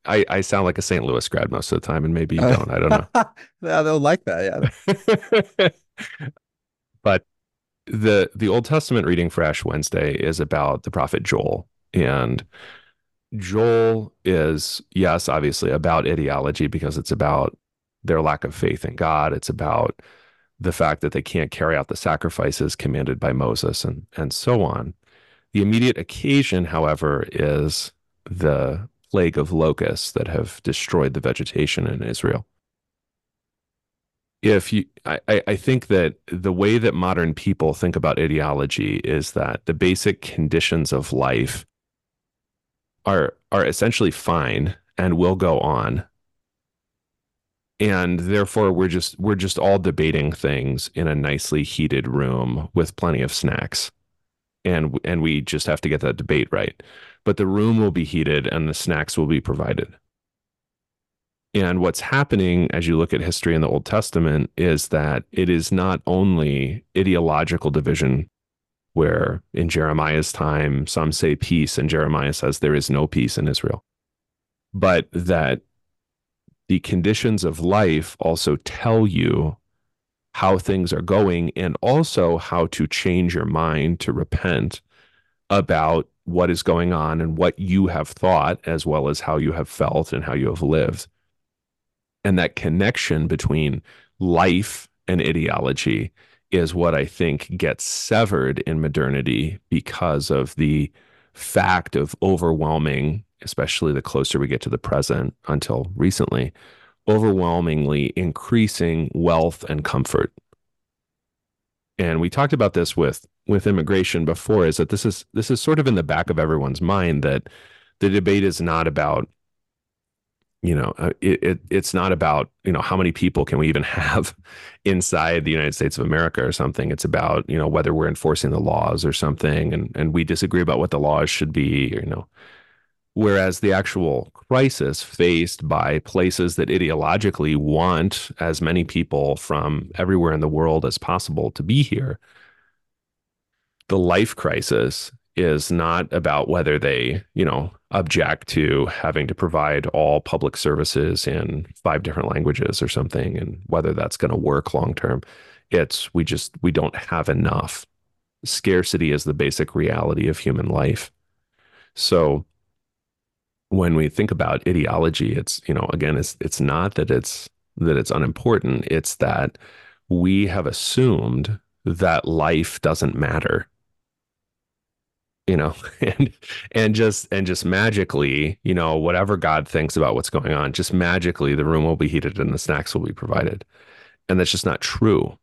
I, I sound like a St. Louis grad most of the time, and maybe you Uh, don't. I don't know. yeah, they'll like that. Yeah. but the the Old Testament reading for Ash Wednesday is about the prophet Joel, and Joel is yes, obviously about ideology because it's about their lack of faith in God. It's about the fact that they can't carry out the sacrifices commanded by Moses and and so on. The immediate occasion, however, is the plague of locusts that have destroyed the vegetation in Israel if you I, I- think that the way that modern people think about ideology is that the basic conditions of life are are essentially fine and will go on. And therefore we're just we're just all debating things in a nicely heated room with plenty of snacks. And and we just have to get that debate right. But the room will be heated and the snacks will be provided. And what's happening as you look at history in the Old Testament is that it is not only ideological division, where in Jeremiah's time, some say peace, and Jeremiah says there is no peace in Israel, but that the conditions of life also tell you how things are going and also how to change your mind to repent about what is going on and what you have thought, as well as how you have felt and how you have lived. And that connection between life and ideology is what I think gets severed in modernity because of the fact of overwhelming, especially the closer we get to the present until recently, overwhelmingly increasing wealth and comfort. And we talked about this with with immigration before is that this is this is sort of in the back of everyone's mind that the debate is not about you know uh, it, it it's not about you know how many people can we even have inside the United States of America or something. It's about you know whether we're enforcing the laws or something and and we disagree about what the laws should be you know. Whereas the actual crisis faced by places that ideologically want as many people from everywhere in the world as possible to be here the life crisis is not about whether they, you know, object to having to provide all public services in five different languages or something and whether that's going to work long term. It's we just we don't have enough. Scarcity is the basic reality of human life. So when we think about ideology, it's, you know, again, it's it's not that it's that it's unimportant. It's that we have assumed that life doesn't matter you know and and just and just magically you know whatever god thinks about what's going on just magically the room will be heated and the snacks will be provided. And that's just not true.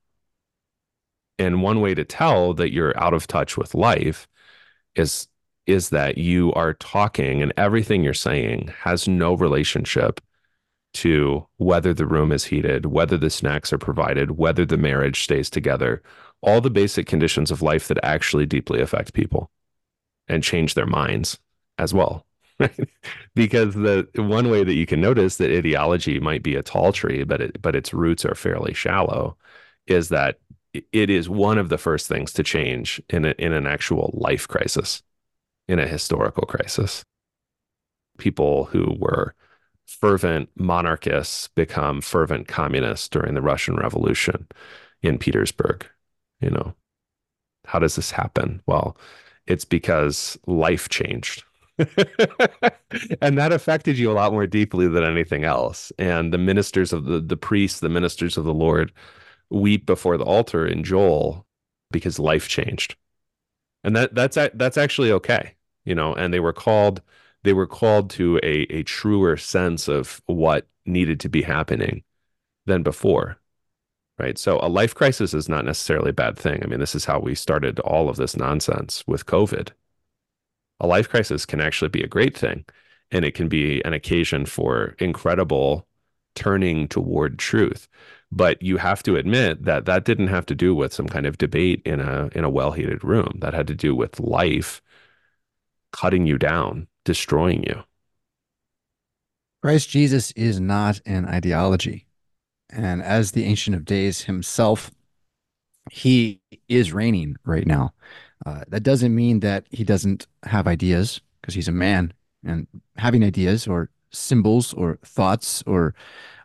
And one way to tell that you're out of touch with life is is that you are talking and everything you're saying has no relationship to whether the room is heated whether the snacks are provided whether the marriage stays together all the basic conditions of life that actually deeply affect people and change their minds as well. because the one way that you can notice that ideology might be a tall tree, but it, but its roots are fairly shallow, is that it is one of the first things to change in a, in an actual life crisis, in a historical crisis. People who were fervent monarchists become fervent communists during the Russian Revolution in Petersburg. You know, how does this happen? Well, it's because life changed. and that affected you a lot more deeply than anything else. And the ministers of the the priests, the ministers of the Lord, weep before the altar in Joel because life changed. And that that's that's actually okay, you know. And they were called they were called to a a truer sense of what needed to be happening than before right? So a life crisis is not necessarily a bad thing. I mean, this is how we started all of this nonsense with COVID. a life crisis can actually be a great thing and it can be an occasion for incredible turning toward truth but you have to admit that that didn't have to do with some kind of debate in a in a well-heated room that had to do with life cutting you down destroying you Christ Jesus is not an ideology and as the ancient of days himself he is reigning right now uh, that doesn't mean that he doesn't have ideas because he's a man and having ideas or symbols or thoughts or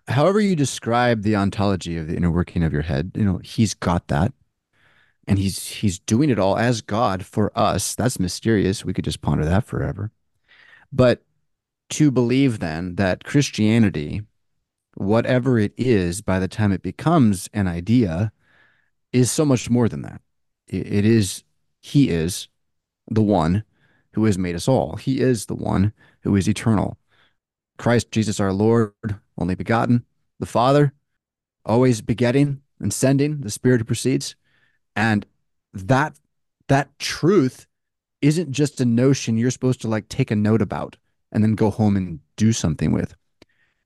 however you describe the ontology of the inner working of your head, you know, he's got that. And he's he's doing it all as God for us. That's mysterious. We could just ponder that forever. But to believe then that Christianity, whatever it is, by the time it becomes an idea, is so much more than that. It is, he is the one who has made us all. He is the one who is eternal. Christ Jesus our Lord, only begotten, the Father, always begetting and sending the Spirit who proceeds. And that that truth isn't just a notion you're supposed to like take a note about and then go home and do something with.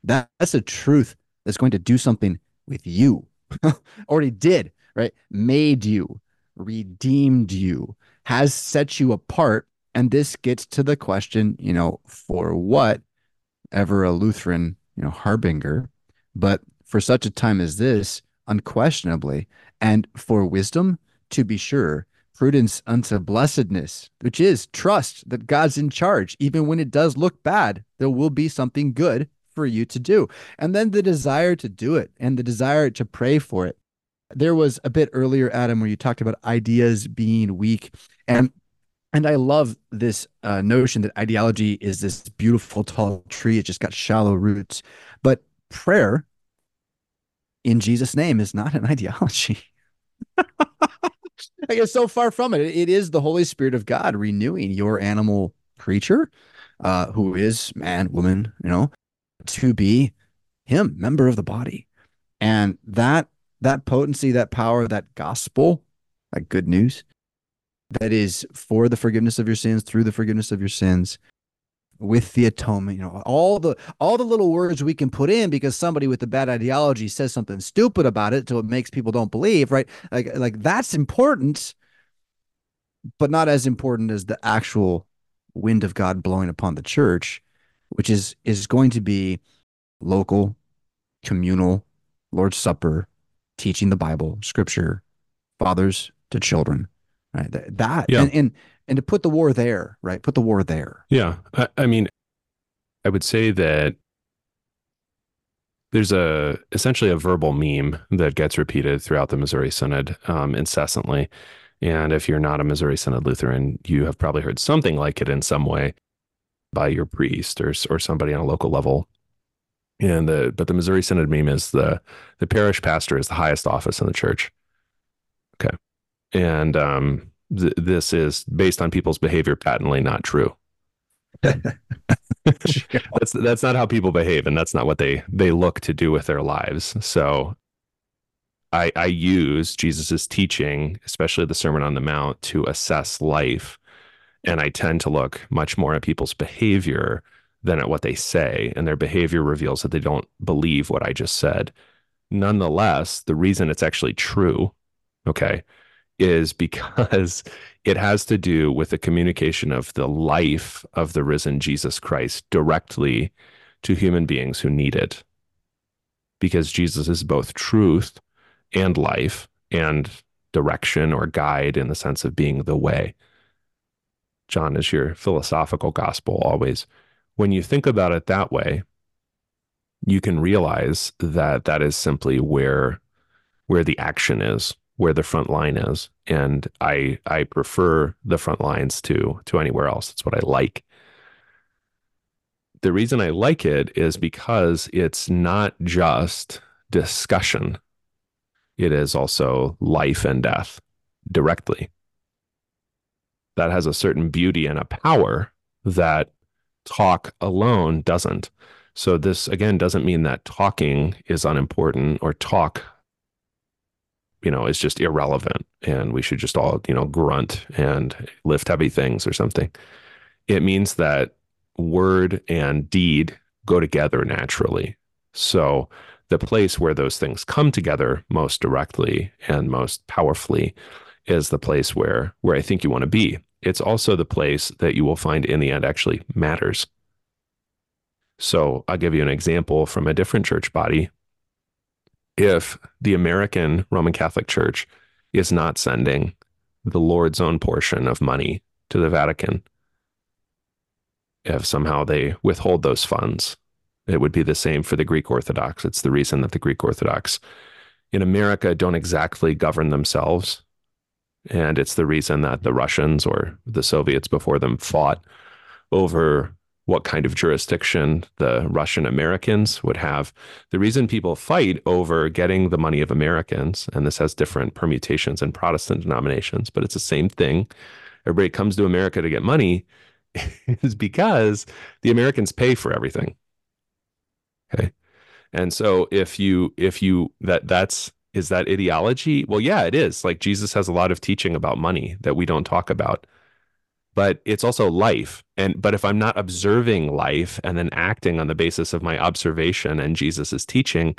That, that's a truth that's going to do something with you. Already did, right? Made you, redeemed you, has set you apart. And this gets to the question, you know, for what ever a Lutheran, you know, harbinger, but for such a time as this, unquestionably, and for wisdom, to be sure, prudence unto blessedness, which is trust that God's in charge. Even when it does look bad, there will be something good for you to do. And then the desire to do it and the desire to pray for it. There was a bit earlier, Adam, where you talked about ideas being weak. And and I love this uh, notion that ideology is this beautiful tall tree. It just got shallow roots. But prayer in Jesus' name is not an ideology. I guess so far from it. It is the Holy Spirit of God renewing your animal creature, uh, who is man, woman, you know, to be him, member of the body. And that that potency, that power, that gospel, that good news that is for the forgiveness of your sins, through the forgiveness of your sins, with the atonement you know all the all the little words we can put in because somebody with a bad ideology says something stupid about it so it makes people don't believe right like like that's important but not as important as the actual wind of god blowing upon the church which is is going to be local communal lord's supper teaching the bible scripture fathers to children right that yeah. and, and and to put the war there, right? Put the war there. Yeah. I, I mean, I would say that there's a essentially a verbal meme that gets repeated throughout the Missouri Synod um, incessantly. And if you're not a Missouri Synod Lutheran, you have probably heard something like it in some way by your priest or or somebody on a local level. And the but the Missouri Synod meme is the the parish pastor is the highest office in the church. Okay, and um, th- this is based on people's behavior patently not true. that's that's not how people behave, and that's not what they they look to do with their lives. So, I I use Jesus's teaching, especially the Sermon on the Mount, to assess life, and I tend to look much more at people's behavior than at what they say, and their behavior reveals that they don't believe what I just said. Nonetheless, the reason it's actually true, okay, is because it has to do with the communication of the life of the risen Jesus Christ directly to human beings who need it. Because Jesus is both truth and life and direction or guide in the sense of being the way. John is your philosophical gospel always. When you think about it that way, you can realize that that is simply where where the action is where the front line is. And i i prefer the front lines to to anywhere else. It's what i like. The reason i like it is because it's not just discussion. It is also life and death directly that has a certain beauty and a power that talk alone doesn't so this again doesn't mean that talking is unimportant or talk you know, is just irrelevant and we should just all, you know, grunt and lift heavy things or something. it means that word and deed go together naturally. So the place where those things come together most directly and most powerfully is the place where where I think you want to be. It's also the place that you will find in the end actually matters. So I'll give you an example from a different church body. If the American Roman Catholic Church is not sending the Lord's own portion of money to the Vatican, if somehow they withhold those funds, it would be the same for the Greek Orthodox. It's the reason that the Greek Orthodox in America don't exactly govern themselves. And it's the reason that the Russians or the Soviets before them fought over what kind of jurisdiction the Russian Americans would have. The reason people fight over getting the money of Americans, and this has different permutations in Protestant denominations, but it's the same thing. Everybody comes to America to get money, is because the Americans pay for everything. Okay. And so if you if you that that's is that ideology? Well, yeah, it is. Like Jesus has a lot of teaching about money that we don't talk about. But it's also life. And but if I'm not observing life and then acting on the basis of my observation and Jesus's teaching,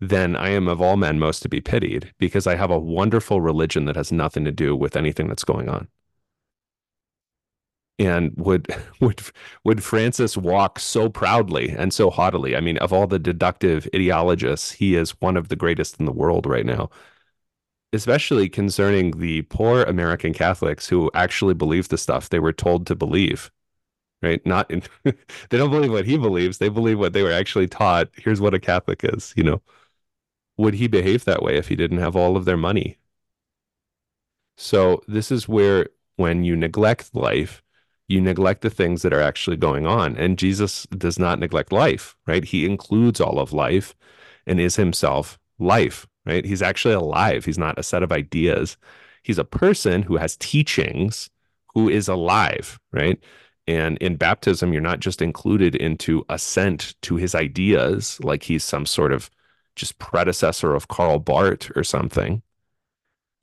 then I am of all men most to be pitied because I have a wonderful religion that has nothing to do with anything that's going on and would would would Francis walk so proudly and so haughtily? I mean, of all the deductive ideologists, he is one of the greatest in the world right now. Especially concerning the poor American Catholics who actually believe the stuff they were told to believe. Right? Not in, they don't believe what he believes, they believe what they were actually taught. Here's what a Catholic is, you know. Would he behave that way if he didn't have all of their money? So this is where when you neglect life, you neglect the things that are actually going on. And Jesus does not neglect life, right? He includes all of life and is himself life, right? He's actually alive. He's not a set of ideas. He's a person who has teachings, who is alive, right? And in baptism, you're not just included into assent to his ideas, like he's some sort of just predecessor of Karl Barth or something.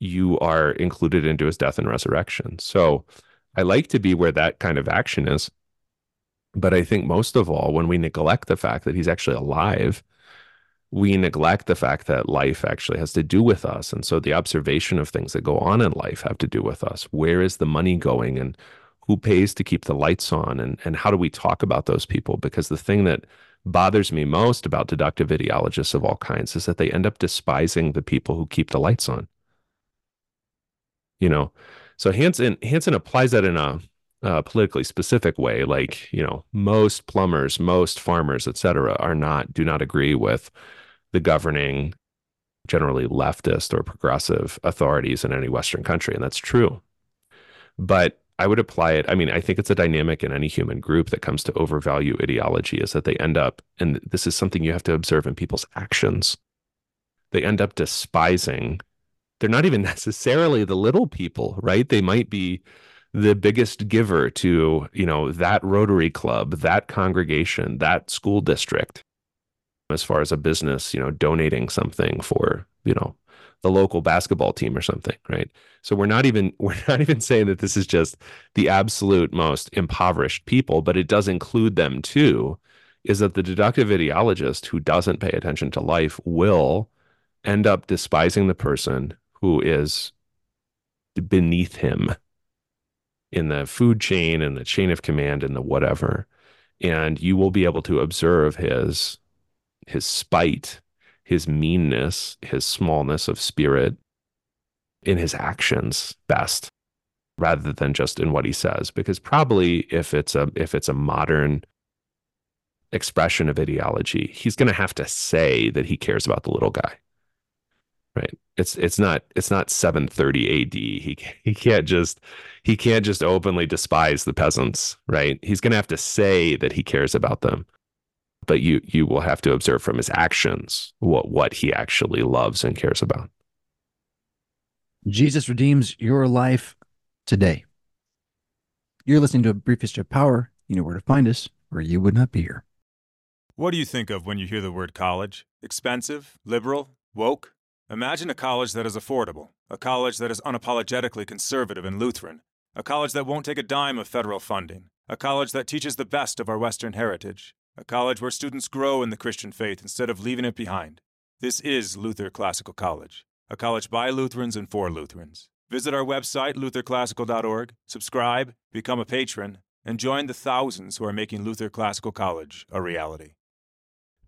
You are included into his death and resurrection. So, I like to be where that kind of action is. But I think most of all, when we neglect the fact that he's actually alive, we neglect the fact that life actually has to do with us. And so the observation of things that go on in life have to do with us. Where is the money going and who pays to keep the lights on? And, and how do we talk about those people? Because the thing that bothers me most about deductive ideologists of all kinds is that they end up despising the people who keep the lights on. You know, so Hanson Hanson applies that in a, politically specific way, like you know most plumbers, most farmers, et cetera, are not do not agree with the governing, generally leftist or progressive authorities in any Western country, and that's true. But I would apply it. I mean, I think it's a dynamic in any human group that comes to overvalue ideology is that they end up, and this is something you have to observe in people's actions. They end up despising they're not even necessarily the little people, right? They might be the biggest giver to, you know, that Rotary Club, that congregation, that school district, as far as a business, you know, donating something for, you know, the local basketball team or something, right? So we're not even we're not even saying that this is just the absolute most impoverished people, but it does include them too. Is that the deductive ideologist who doesn't pay attention to life will end up despising the person who is beneath him in the food chain and the chain of command and the whatever. And you will be able to observe his his spite his meanness his smallness of spirit in his actions best rather than just in what he says. Because probably if it's a if it's a modern expression of ideology he's going to have to say that he cares about the little guy right it's it's not it's not 730 AD. He he can't just he can't just openly despise the peasants, right? He's going to have to say that he cares about them. But you you will have to observe from his actions what what he actually loves and cares about. Jesus redeems your life today. You're listening to a brief history of power. You know where to find us, or you would not be here. What do you think of when you hear the word college? Expensive, liberal, woke? Imagine a college that is affordable, a college that is unapologetically conservative and Lutheran, a college that won't take a dime of federal funding, a college that teaches the best of our Western heritage, a college where students grow in the Christian faith instead of leaving it behind. This is Luther Classical College, a college by Lutherans and for Lutherans. Visit our website, lutherclassical.org, subscribe, become a patron, and join the thousands who are making Luther Classical College a reality.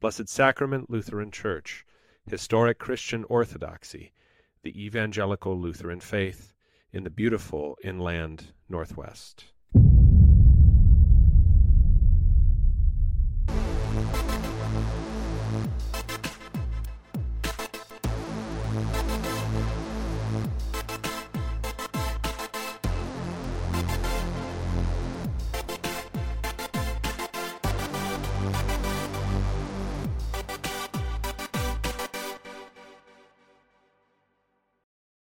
Blessed Sacrament Lutheran Church, historic Christian orthodoxy, the evangelical Lutheran faith in the beautiful inland Northwest.